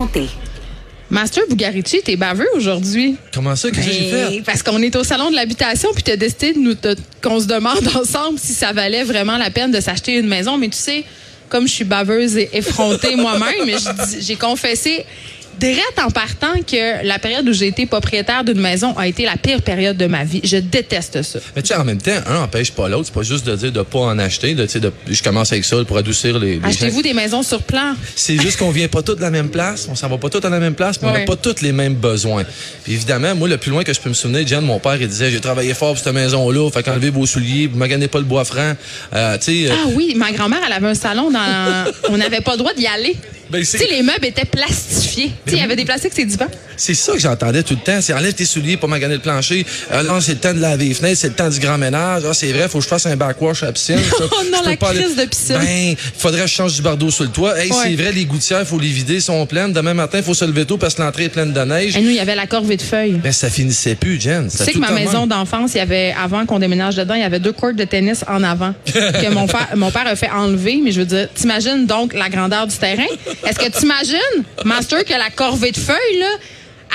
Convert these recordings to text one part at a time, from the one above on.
Santé. Master Bugarici, t'es baveux aujourd'hui. Comment ça? Qu'est-ce que j'ai Ben, fait? Parce qu'on est au salon de l'habitation, puis t'as décidé de nous de- qu'on se demande ensemble si ça valait vraiment la peine de s'acheter une maison. Mais tu sais, comme je suis baveuse et effrontée moi-même, j'ai confessé direct en partant que la période où j'ai été propriétaire d'une maison a été la pire période de ma vie. Je déteste ça. Mais tu sais, en même temps, un empêche pas l'autre. C'est pas juste de dire de pas en acheter. De, je commence avec ça pour adoucir les, les Achetez-vous des maisons sur plan. C'est juste qu'on vient pas tous de la même place. On s'en va pas tous à la même place. puis On n'a pas tous les mêmes besoins. Puis évidemment, moi, le plus loin que je peux me souvenir, Jen, mon père, il disait, j'ai travaillé fort pour cette maison-là. Fait qu'enlevez vos souliers, vous maganez pas le bois franc. Euh, euh, Ah oui, ma grand-mère, elle avait un salon dans. On n'avait pas le droit d'y aller. Ben, tu sais, les meubles étaient plastifiés. Sais, il y avait des plastiques, c'est divans. C'est ça que j'entendais tout le temps. C'est enlève tes souliers pour maganer le plancher. Là, c'est le temps de laver les fenêtres, c'est le temps du grand ménage. Ah, c'est vrai, faut que je fasse un backwash à la piscine. Oh non, la aller- crise de piscine. Ben, faudrait que je change du bardeau sur le toit. Hey, Ouais. c'est vrai, les gouttières, faut les vider, sont pleines. Demain matin, faut se lever tôt parce que l'entrée est pleine de neige. Et nous, il y avait la corvée de feuilles. Ben, ça finissait plus, Jen. Tu sais que ma maison d'enfance, il y avait, avant qu'on déménage dedans, il y avait deux courts de tennis en avant que mon père a fait enlever. Mais je veux dire, t'imagines donc la grandeur du terrain? Est-ce que t'imagines, Master, que la corvée de feuilles, là,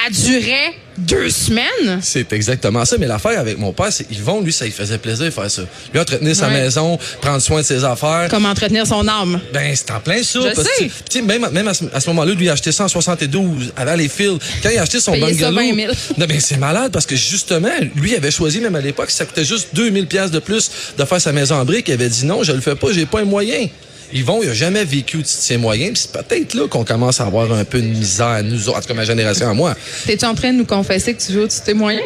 a duré deux semaines? C'est exactement ça. Mais l'affaire avec mon père, c'est Yvon, lui, ça lui faisait plaisir de faire ça. Lui, entretenir sa maison, prendre soin de ses affaires. Comment entretenir son âme? Ben, c'est en plein ça. Je que, sais. tu sais, même, même à ce, moment-là, lui, il a acheté ça en 72, avant les fils. Quand il a acheté son Payé ça bungalow. 20 000. Non, ben, c'est malade parce que justement, lui, il avait choisi, même à l'époque, ça coûtait juste 2000 pièces de plus de faire sa maison en briques. Il avait dit non, je le fais pas, j'ai pas un moyen. Yvon, il a jamais vécu de moyens. Puis c'est peut-être là qu'on commence à avoir un peu de misère, nous autres, en tout cas ma génération à moi. T'es-tu en train de nous confesser que tu au-dessus de tes moyens?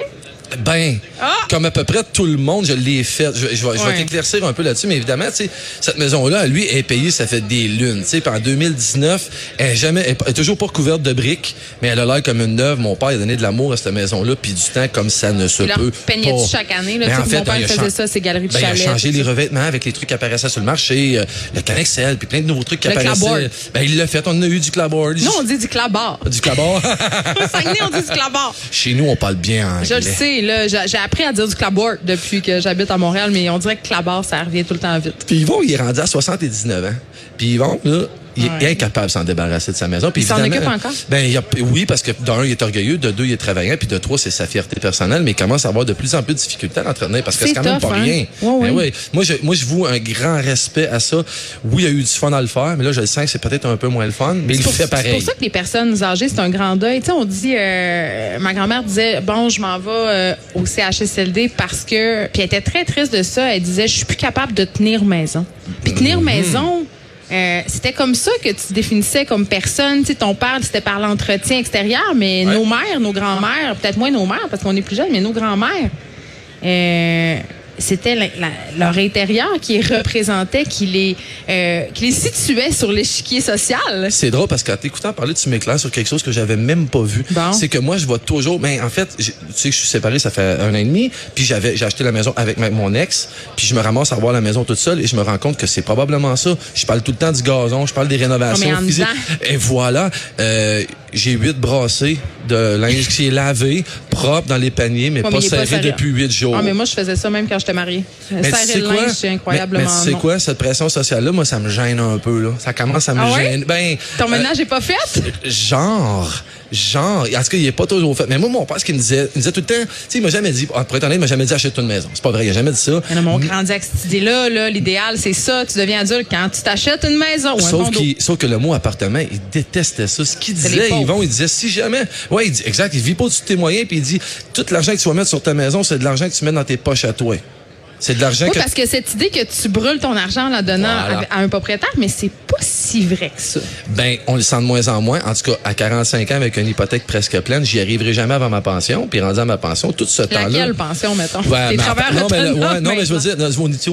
Ben, Ah! comme à peu près tout le monde, je l'ai fait. Je, je vais, t'éclaircir un peu là-dessus, mais évidemment, tu sais, cette maison-là, lui, est payée, ça fait des lunes. Tu sais, puis en 2019, elle est jamais, elle est toujours pas recouverte de briques, mais elle a l'air comme une neuve. Mon père a donné de l'amour à cette maison-là, puis du temps comme ça ne se là, peut peignais-tu pas. chaque année? Là, Ben, en fait, mon père il a faisait ça, ses galeries de ben, chalets. Il a changé les revêtements avec les trucs qui apparaissaient sur le marché, euh, le Canexel, puis plein de nouveaux trucs qui Le apparaissaient. Ben, il l'a fait. On a eu du clapboard. Non, on dit du clabard. Du Saguenay, on dit du clabard. Chez nous, on parle bien anglais. Je le sais, là, j'ai appris à dire du clapboard depuis que j'habite à Montréal, mais on dirait que clabard, ça revient tout le temps vite. Puis Yvon, il est rendu à 79 ans. Puis Yvon, là, il est Ouais. incapable de s'en débarrasser de sa maison. Puis Il s'en occupe encore? Ben, il a- oui, parce que d'un, il est orgueilleux, de deux, il est travaillant, puis de trois, c'est sa fierté personnelle, mais il commence à avoir de plus en plus de difficultés à l'entretenir parce que C'est c'est quand même pas hein? rien. Ouais, Ben ouais. Moi, je, moi, je voue un grand respect à ça. Oui, il y a eu du fun à le faire, mais là, je le sens que c'est peut-être un peu moins le fun, mais il C'est pour- fait C'est pareil. pour ça que les personnes âgées, c'est un grand deuil. Tu sais, on dit, euh, ma grand-mère disait, bon, je m'en vais euh, au CHSLD parce que, puis elle était très triste de ça. Elle disait, je suis plus capable de tenir maison. Puis Mhm. tenir maison. Euh, c'était comme ça que tu te définissais comme personne. Tu sais, ton père, c'était par l'entretien extérieur, mais Ouais. nos mères, nos grands-mères, peut-être moins nos mères parce qu'on est plus jeunes, mais nos grands-mères, euh, c'était leur intérieur qui les représentait, qui les, euh, qui les situait sur l'échiquier social. C'est drôle parce qu'en t'écoutant parler, tu m'éclaires sur quelque chose que j'avais même pas vu. Bon. C'est que moi, je vois toujours. Mais en fait, tu sais que je suis séparé, ça fait un an et demi. Puis j'avais, j'ai acheté la maison avec ma- mon ex. Puis je me ramasse à revoir la maison toute seule et je me rends compte que c'est probablement ça. Je parle tout le temps du gazon, je parle des rénovations Oh, physiques. Et voilà, euh, j'ai huit brassées de linge qui est lavé, propre dans les paniers, mais Ouais, pas mais pas serré depuis huit jours. Ah, mais moi, je faisais ça même quand j'étais mariée. Mais Serrer le quoi? linge, c'est incroyablement Mais, mais tu sais quoi, cette pression sociale-là, moi, ça me gêne un peu, là. Ça commence à me Ah ouais? gêner. Ben, Ton euh, ménage n'est pas fait? genre, genre, en tout cas, il est pas toujours fait. Mais moi, mon père, ce qu'il me disait, il me disait tout le temps, tu sais, il m'a jamais dit, pour être honnête, il m'a jamais dit achète une maison. C'est pas vrai, il a jamais dit ça. Mais non, mais on grandit avec cette idée-là. Là, L'idéal, c'est ça. Tu deviens adulte quand tu t'achètes une maison ou un Sauf, sauf que le mot appartement, il détestait ça. Ce qu'il disait, les pauvres. Yvon, il disait, si jamais, ouais, il dit, exact, il vit pas au-dessus de tes moyens, puis il dit, tout l'argent que tu vas mettre sur ta maison, c'est de l'argent que tu mets dans tes poches à toi. C'est de l'argent Oui, que parce que cette idée que tu brûles ton argent en la donnant Voilà. à, à un propriétaire, mais c'est pas si vrai que ça. Ben, on le sent de moins en moins. En tout cas, à 45 ans, avec une hypothèque presque pleine, j'y arriverai jamais avant ma pension. Puis rendu à ma pension, tout ce temps-là. Laquelle pension, mettons? Ouais, mais travailleurs non, mais, ouais, non, mais je veux dire,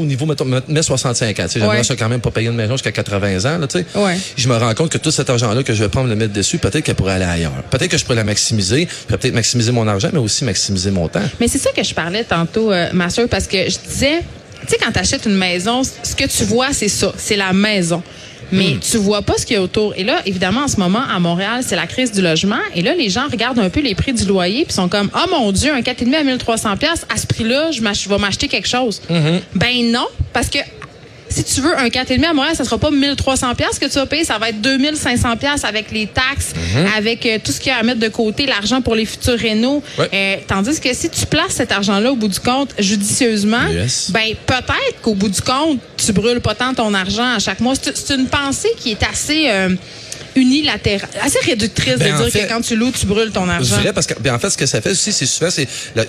au, niveau, mettons, mets 65 ans, j'aimerais Ouais. ça quand même pas payer une maison jusqu'à 80 ans, là, tu sais. Ouais. Je me rends compte que tout cet argent-là que je vais prendre le mettre dessus, peut-être qu'elle pourrait aller ailleurs. Peut-être que je pourrais la maximiser, je pourrais peut-être maximiser mon argent, mais aussi maximiser mon temps. Mais c'est ça que je parlais tantôt, euh, ma soeur, parce que je disais, tu sais, quand tu achètes une maison, ce que tu vois, c'est ça, c'est la maison. Mais tu vois pas ce qu'il y a autour. Et là, évidemment, en ce moment, à Montréal, c'est la crise du logement. Et là, les gens regardent un peu les prix du loyer puis sont comme, oh mon Dieu, un 4,5 à 1300 pièces à ce prix-là, je je vais m'acheter quelque chose. Ben non, parce que si tu veux un 4,5 à Montréal, ça sera pas 1300 pièces que tu vas payer, ça va être 2500 pièces avec les taxes, avec euh, tout ce qu'il y a à mettre de côté, l'argent pour les futurs rénaux. Ouais. Euh, tandis que si tu places cet argent-là au bout du compte judicieusement, Yes. ben peut-être qu'au bout du compte, tu brûles pas tant ton argent à chaque mois. C'est c'est une pensée qui est assez euh, unilatérale, assez réductrice Ben, de dire fait, que quand tu loues, tu brûles ton argent. vrai parce que ben, en fait ce que ça fait aussi c'est souvent c'est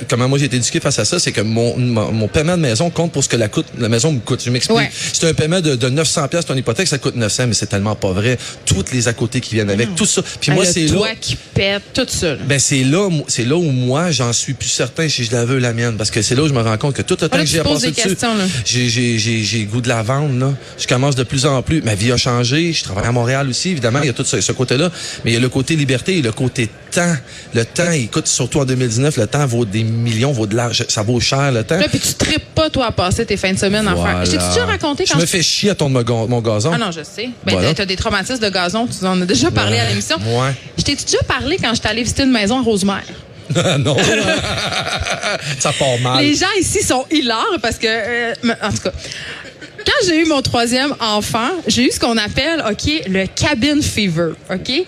comment moi j'ai été éduqué face à ça c'est que mon, mon mon paiement de maison compte pour ce que la coûte la maison me coûte je m'explique Ouais. c'est un paiement de, de 900 pièces ton hypothèque ça coûte 900 mais c'est tellement pas vrai toutes les à côté qui viennent avec tout ça puis moi c'est là qui pète, tout ça. là. ben c'est là, c'est là où moi j'en suis plus certain si je la veux la mienne parce que c'est là où je me rends compte que tout le temps que j'ai des dessus, j'ai j'ai goût de la vendre là. Je commence de plus en plus. Ma vie a changé. Je travaille à Montréal aussi évidemment. Il y a tout ce, ce côté-là, mais il y a le côté liberté et le côté temps. Le temps, écoute, surtout en 2019, le temps vaut des millions, vaut de l'argent, ça vaut cher le temps. Là, puis tu tripes pas, toi, à passer tes fins de semaine à faire. Je t'ai déjà raconté Je quand me fais chier à ton mon ga- mon gazon. Ah non, je sais. Ben, Voilà. t'as- des traumatismes de gazon, tu en as déjà parlé à l'émission. Ouais. Je t'ai déjà parlé quand j'étais allée visiter une maison à Rosemère? non. ça part mal. Les gens ici sont hilares parce que, euh, en tout cas, j'ai eu mon troisième enfant, j'ai eu ce qu'on appelle, OK, le cabin fever, OK?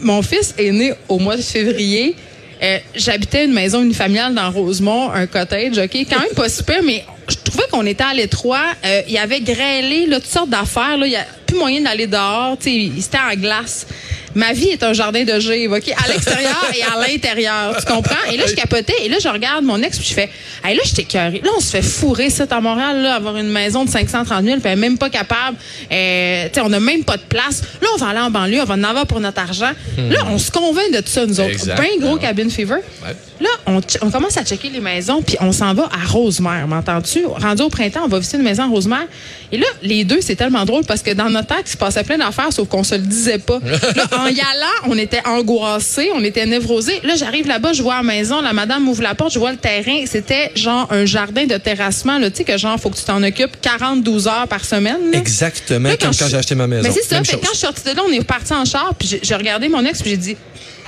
Mon fils est né au mois de février. Euh, J'habitais une maison unifamiliale dans Rosemont, un cottage, OK? Quand même pas super, mais je trouvais qu'on était à l'étroit. Euh, Il y avait grêlé, toutes sortes d'affaires. Il y a plus moyen d'aller dehors. C'était en glace. Ma vie est un jardin de givre, OK? À l'extérieur et à l'intérieur. Tu comprends? Et là, je capotais. Et là, je regarde mon ex, puis je fais, hey, là, je t'ai Là, on se fait fourrer, ça, à Montréal, là, avoir une maison de 530 000, puis même pas capable. Euh, tu sais, on n'a même pas de place. Là, on va aller en banlieue, on va en avoir pour notre argent. Là, on se convainc de tout ça, nous autres. Exact. Ben gros cabin fever. Ouais. Là, on, commence à checker les maisons, puis on s'en va à Rosemère, m'entends-tu? Rendu au printemps, on va visiter une maison à Rosemère. Et là, les deux, c'est tellement drôle parce que dans notre tête, il se passait plein d'affaires, sauf qu'on se le disait pas. Là, en y allant, on était angoissés, on était névrosés. Là, j'arrive là-bas, je vois la maison, la madame m'ouvre la porte, je vois le terrain. C'était genre un jardin de terrassement, là, tu sais, que genre, faut que tu t'en occupes 42 heures par semaine. là. Exactement Là, comme quand j'ai acheté ma maison. Mais c'est ça. Fait quand je suis sortie de là, on est parti en char, puis j'ai regardé mon ex, puis j'ai dit,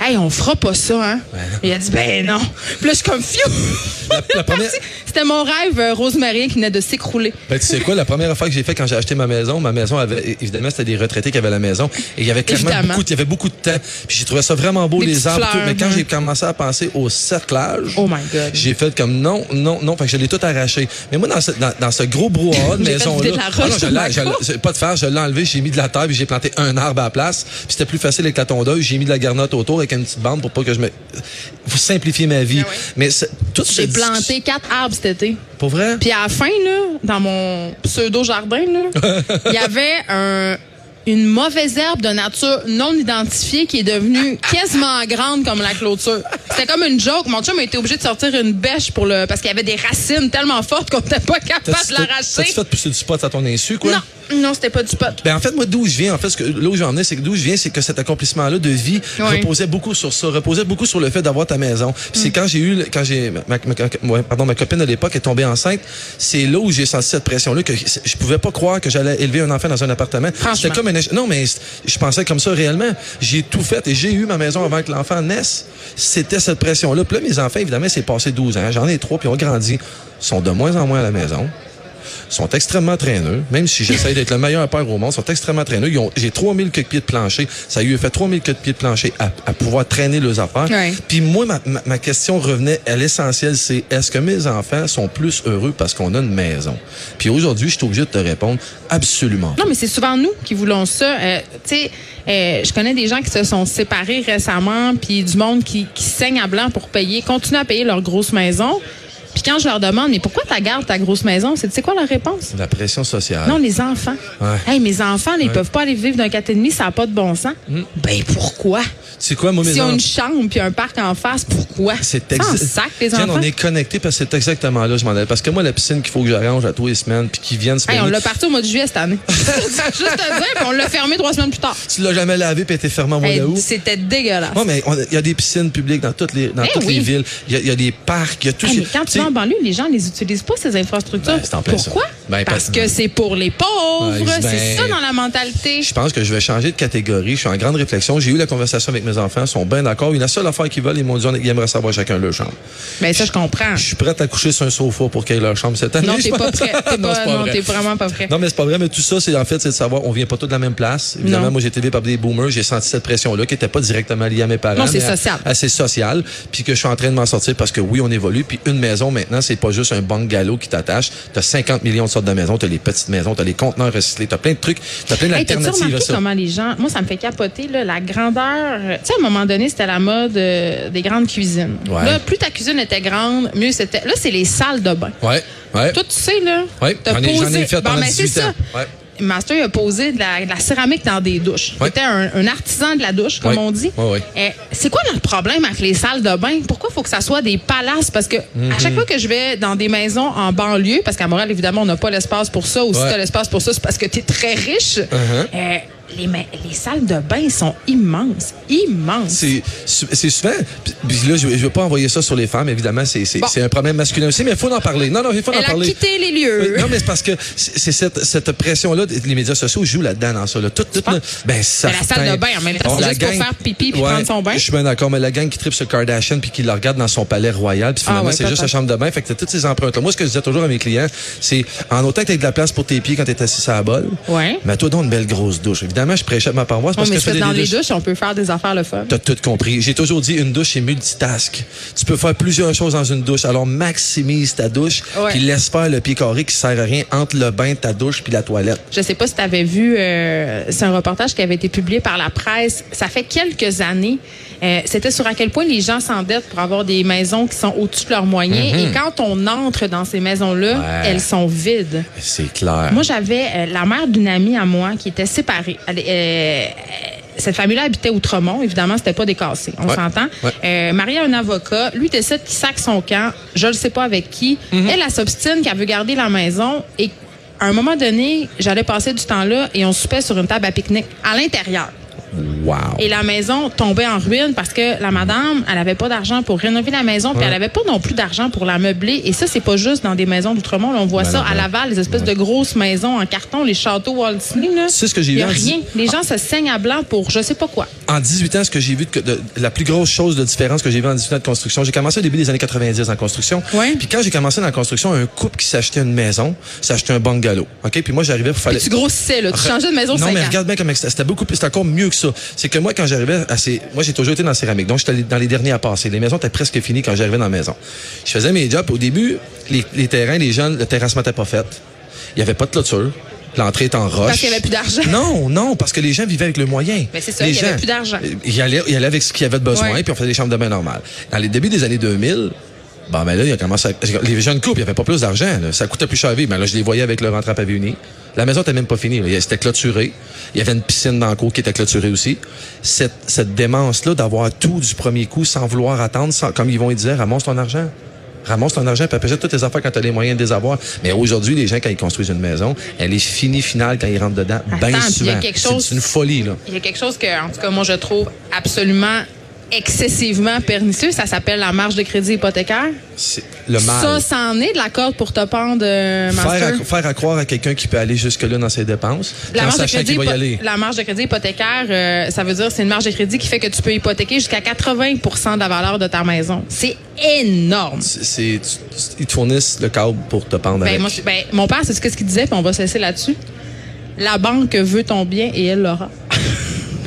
hey, on fera pas ça, hein? Il a dit, ben non. Puis là, je suis comme, fiou! Première- C'était mon rêve euh, rosemarien qui venait de s'écrouler. Ben, tu sais quoi, la première affaire que j'ai fait quand j'ai acheté ma maison, ma maison avait, évidemment, c'était des retraités qui avaient la maison. Et il y avait clairement Évidemment. beaucoup, de- il y avait beaucoup de temps. Puis j'ai trouvé ça vraiment beau, Des les arbres, tout. fleurs, Mais quand hein. j'ai commencé à penser au cerclage, Oh my God. j'ai fait comme non, non, non. Fait que je l'ai tout arraché. Mais moi, dans ce, dans, dans ce gros brouhaha de maison-là. de Ah non, je l'ai- je l'ai- pas de faire, je l'ai enlevé, j'ai mis de la terre, puis j'ai planté un arbre à la place. Puis c'était plus facile avec la tondeuse. J'ai mis de la garnotte autour avec une petite bande pour pas que je me. Faut simplifier ma vie. Ah ouais. Mais tout J'ai planté quatre arbres cet été. Pour vrai? Puis à la fin, là, dans mon pseudo-jardin, là, il y avait un- une mauvaise herbe de nature non identifiée qui est devenue quasiment grande comme la clôture. C'était comme une joke. Mon chum a été obligé de sortir une bêche pour le parce qu'il y avait des racines tellement fortes qu'on n'était pas capable de l'arracher. T'as-tu fait pousser du spot à ton insu, quoi? Non, non, c'était pas du pot. Ben en fait, moi, d'où je viens, en fait, ce que, là où j'en ai, c'est que d'où je viens, c'est que cet accomplissement-là de vie reposait beaucoup sur ça, reposait beaucoup sur le fait d'avoir ta maison. Puis c'est quand j'ai eu, quand j'ai, ma, ma- ma- ouais, pardon, ma copine de l'époque est tombée enceinte, c'est là où j'ai senti cette pression-là que je pouvais pas croire que j'allais élever un enfant dans un appartement. Franchement. C'était comme non, mais je pensais comme ça réellement. J'ai tout fait et j'ai eu ma maison avant que l'enfant naisse. C'était cette pression-là. Puis là, mes enfants, évidemment, c'est passé 12 ans. J'en ai trois, puis ont grandi. Ils sont de moins en moins à la maison sont extrêmement traîneux, même si j'essaie d'être le meilleur père au monde, sont extrêmement traîneux. Ils ont- J'ai 3000 queues de pieds de plancher. Ça a eu fait 3000 queues de pieds de plancher à, à pouvoir traîner leurs affaires. Ouais. Puis moi, ma, ma- ma question revenait à l'essentiel, c'est est-ce que mes enfants sont plus heureux parce qu'on a une maison? Puis aujourd'hui, je suis obligé de te répondre absolument. Non, mais c'est souvent nous qui voulons ça. Euh, tu sais, euh, je connais des gens qui se sont séparés récemment, puis du monde qui, qui saigne à blanc pour payer, continuer à payer leur grosse maison. Puis quand je leur demande, mais pourquoi tu gardes ta grosse maison? C'est tu sais quoi leur réponse? La pression sociale. Non, les enfants. Ouais. Hey, mes enfants, là, ils peuvent pas aller vivre d'un 4,5, ça n'a pas de bon sens. Ben pourquoi? C'est quoi, moi, mes S'ils ont enfants? une chambre puis un parc en face, pourquoi? C'est Ça en exa- sac, les Tiens, enfants. on est connectés parce que c'est exactement là, je m'en allais. Parce que moi, la piscine qu'il faut que j'arrange à tous les semaines, puis qu'ils viennent se Hey, on l'a parti au mois de juillet cette année. Juste te dire, puis on l'a fermé trois semaines plus tard. Tu l'as jamais lavé, puis été fermé en mois Hey, d'août. C'était dégueulasse. Non, mais on a- il y a des piscines publiques dans toutes les, dans Eh toutes oui. les villes. Il y, a- il y a des parcs, il y a tout. Hey, en banlieue, les gens les utilisent pas, ces infrastructures. Ben. Pourquoi? Ben, parce parce- que c'est pour les pauvres. Ouais, c'est ben, ça dans la mentalité. Je pense que je vais changer de catégorie. Je suis en grande réflexion. J'ai eu la conversation avec mes enfants, sont bien d'accord. La seule affaire qu'ils veulent, ils m'ont dit, ils aimeraient savoir chacun leur chambre. Mais ça, je comprends. Je suis prêt à coucher sur un sofa pour qu'ils aient leur chambre cette année. Non, t'es pas prêt. T'es Non, pas- non, vrai. t'es vraiment pas prêt. Non, mais c'est pas vrai, mais tout ça, c'est en fait, c'est de savoir, on vient pas tous de la même place. Évidemment, Non. moi, j'ai été élevé par des boomers, j'ai senti cette pression-là qui était pas directement liée à mes parents. Non, c'est social. Assez social. Puis que je suis en train de m'en sortir parce que oui, on évolue. Puis une maison, maintenant, c'est pas juste un bungalow qui t'attache. T'as 50 millions de sortes de maisons, t'as les petites maisons, t'as les conteneurs recyclés, t'as plein de trucs, t'as plein Hey, d'alternatives à remarqué ça? comment les gens. Moi, ça me fait capoter, là, la grandeur. Tu sais, à un moment donné, c'était la mode euh, des grandes cuisines. Ouais. Là, plus ta cuisine était grande, mieux c'était. Là, c'est les salles de bain. Ouais, ouais. Toi, tu sais, là. T'as j'en ai- fait Bon, pendant ben, c'est 18 ça. ans. Ouais. Master il a posé de la, de la céramique dans des douches. Ouais. C'était un, un artisan de la douche, comme Ouais. on dit. Ouais. Eh, c'est quoi notre problème avec les salles de bain? Pourquoi faut que ça soit des palaces? Parce que Mhm. à chaque fois que je vais dans des maisons en banlieue, parce qu'à Montréal, évidemment, on n'a pas l'espace pour ça, ou si tu as l'espace pour ça, c'est parce que tu es très riche. Uh-huh. Eh, les, salles de bain sont immenses. Immenses. C'est souvent. Puis là, je ne veux pas envoyer ça sur les femmes, évidemment, c'est Bon. un problème masculin aussi, mais il faut en parler. Non, non, il faut en Elle parler. quitté les lieux. Non, mais c'est parce que c'est cette, cette pression-là, les médias sociaux jouent là-dedans, dans ça. Là. Tout, tout, ben, ça. Mais la salle de bain, en même temps, c'est juste pour faire pipi puis prendre son bain. Je suis bien d'accord, mais la gang qui tripe sur Kardashian puis qui le regarde dans son palais royal, puis finalement, Ah ouais, c'est juste sa chambre de bain. Fait que t'as toutes ces empreintes-là. Moi, ce que je disais toujours à mes clients, c'est en autant que t'as de la place pour tes pieds quand t'es assis sur la bolle, Ouais. mais toi, donc une belle grosse douche. Évidemment, je prêchais ma paroisse parce mais que des dans les douches. on peut faire des affaires le fun. T'as tout compris. J'ai toujours dit, une douche, c'est multitask. Tu peux faire plusieurs choses dans une douche. Alors, maximise ta douche, puis laisse faire le pied carré qui sert à rien entre le bain, ta douche, puis la toilette. Je sais pas si tu avais vu, euh, c'est un reportage qui avait été publié par la presse. Ça fait quelques années. Euh, C'était sur à quel point les gens s'endettent pour avoir des maisons qui sont au-dessus de leurs moyens. Et quand on entre dans ces maisons-là. Ouais. elles sont vides. C'est clair. Moi, j'avais euh, la mère d'une amie à moi qui était séparée. Elle, euh, cette famille-là habitait Outremont. Évidemment, c'était pas décassé. On Ouais. s'entend. Ouais. Euh, mariée à un avocat. Lui décide qu'il sac son camp. Je ne sais pas avec qui. Mm-hmm. Elle, elle s'obstine qu'elle veut garder la maison. Et à un moment donné, j'allais passer du temps là et on soupait sur une table à pique-nique à l'intérieur. Wow. Et la maison tombait en ruine parce que la madame, elle avait pas d'argent pour rénover la maison, puis Ouais. elle avait pas non plus d'argent pour la meubler. Et ça, c'est pas juste dans des maisons d'outremont. là. On voit Ben ça à. Laval, les espèces de grosses maisons en carton, les châteaux Walt Disney. C'est ce que j'ai Il y a vu en rien. Les gens se saignent à blanc pour je sais pas quoi. En 18 ans, ce que j'ai vu, de, de- la plus grosse chose de différence que j'ai vu en 18 ans de construction, j'ai commencé au début des années 90 en construction. Ouais. Puis quand j'ai commencé dans la construction, un couple qui s'achetait une maison, s'achetait un bungalow. OK? Puis moi, j'arrivais pour faire... Tu grossissais, là. Tu changeais de maison Non, mais regarde bien comme c'était beaucoup plus, c'était encore mieux que ça. C'est que moi, quand j'arrivais à ces, moi, j'ai toujours été dans la céramique. Donc, j'étais dans les derniers à passer. Les maisons étaient presque finies quand j'arrivais dans la maison. Je faisais mes jobs. Au début, les, les terrains, les jeunes, le terrassement n'était pas fait. Il n'y avait pas de clôture. L'entrée était en roche. Parce qu'il y avait plus d'argent. Non, non, parce que les gens vivaient avec le moyen. Mais c'est ça, Les il y avait gens, plus d'argent. Ils allaient, ils allaient avec ce qu'ils avaient de besoin, Ouais. puis on faisait des chambres de bain normales. Dans les débuts des années 2000, Bon, ben là, il a commencé à... Les jeunes couples, il n'y avait pas plus d'argent. là. Ça coûtait plus cher à vivre. Ben là, je les voyais avec leur entrée à pavillonnier. La maison n'était même pas finie. là. C'était clôturé. Il y avait une piscine dans le cours qui était clôturée aussi. Cette, cette démence-là d'avoir tout du premier coup sans vouloir attendre, sans, comme ils vont dire, ramasse ton argent. Ramasse ton argent, puis après, toutes tes affaires quand tu as les moyens de les avoir. Mais aujourd'hui, les gens, quand ils construisent une maison, elle est finie, finale, quand ils rentrent dedans, bien Attends, puis il y a souvent. chose- C'est une folie, là. Il y a quelque chose que, en tout cas, moi, je trouve absolument excessivement pernicieux. Ça s'appelle la marge de crédit hypothécaire. C'est le mal. Ça, c'en est de la corde pour te pendre, euh, faire, à, faire à croire à quelqu'un qui peut aller jusque-là dans ses dépenses, La marge, de crédit, qu'il va y hypo- aller. la marge de crédit hypothécaire, euh, ça veut dire c'est une marge de crédit qui fait que tu peux hypothéquer jusqu'à 80% de la valeur de ta maison. C'est énorme. C'est, ils te fournissent le câble pour te pendre Ben, avec. moi, je- ben, mon père, c'est ce qu'il disait, puis on va se laisser là-dessus. La banque veut ton bien et elle l'aura.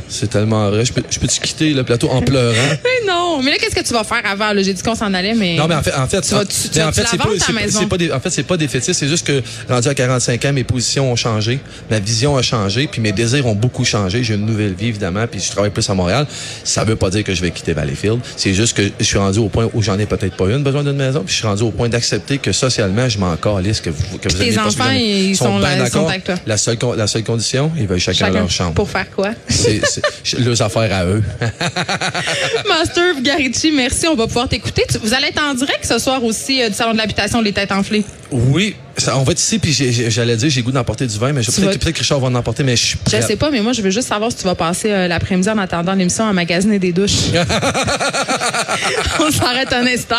C'est tellement vrai. Je peux, je peux-tu quitter le plateau en pleurant? Mais non, mais là, qu'est-ce que tu vas faire avant? J'ai dit qu'on s'en allait, mais. Non, mais en fait, en fait, Tu vas- tu- mais tu en fait, c'est pas, pas- des, en fait, c'est pas défaitiste, c'est juste que rendu à 45 ans, mes positions ont changé, ma vision a changé, puis mes désirs ont beaucoup changé. J'ai une nouvelle vie, évidemment, puis je travaille plus à Montréal. Ça veut pas dire que je vais quitter Valleyfield. C'est juste que je suis rendu au point où j'en ai peut-être pas une besoin d'une maison, puis je suis rendu au point d'accepter que socialement, je m'en calisse que vous, que vous Tes pas enfants, ils sont là- bien ils sont avec toi. La seule, la seule condition, ils veulent chacun, Chacun leur chambre. Pour faire quoi? Leurs affaires à eux. Master Garici, merci. On va pouvoir t'écouter. Tu- Vous allez être en direct ce soir aussi euh, du Salon de l'habitation Les Têtes Enflées. Oui, ça, on va être ici, puis j'allais dire, j'ai goût d'emporter du vin, mais je- peut-être vas- que peut-être que Richard va en emporter, mais je suis Je sais pas, mais moi, je veux juste savoir si tu vas passer euh, l'après-midi en attendant l'émission à magasiner des douches. On s'arrête un instant.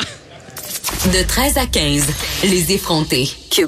De 13 à 15, les effrontés. Cube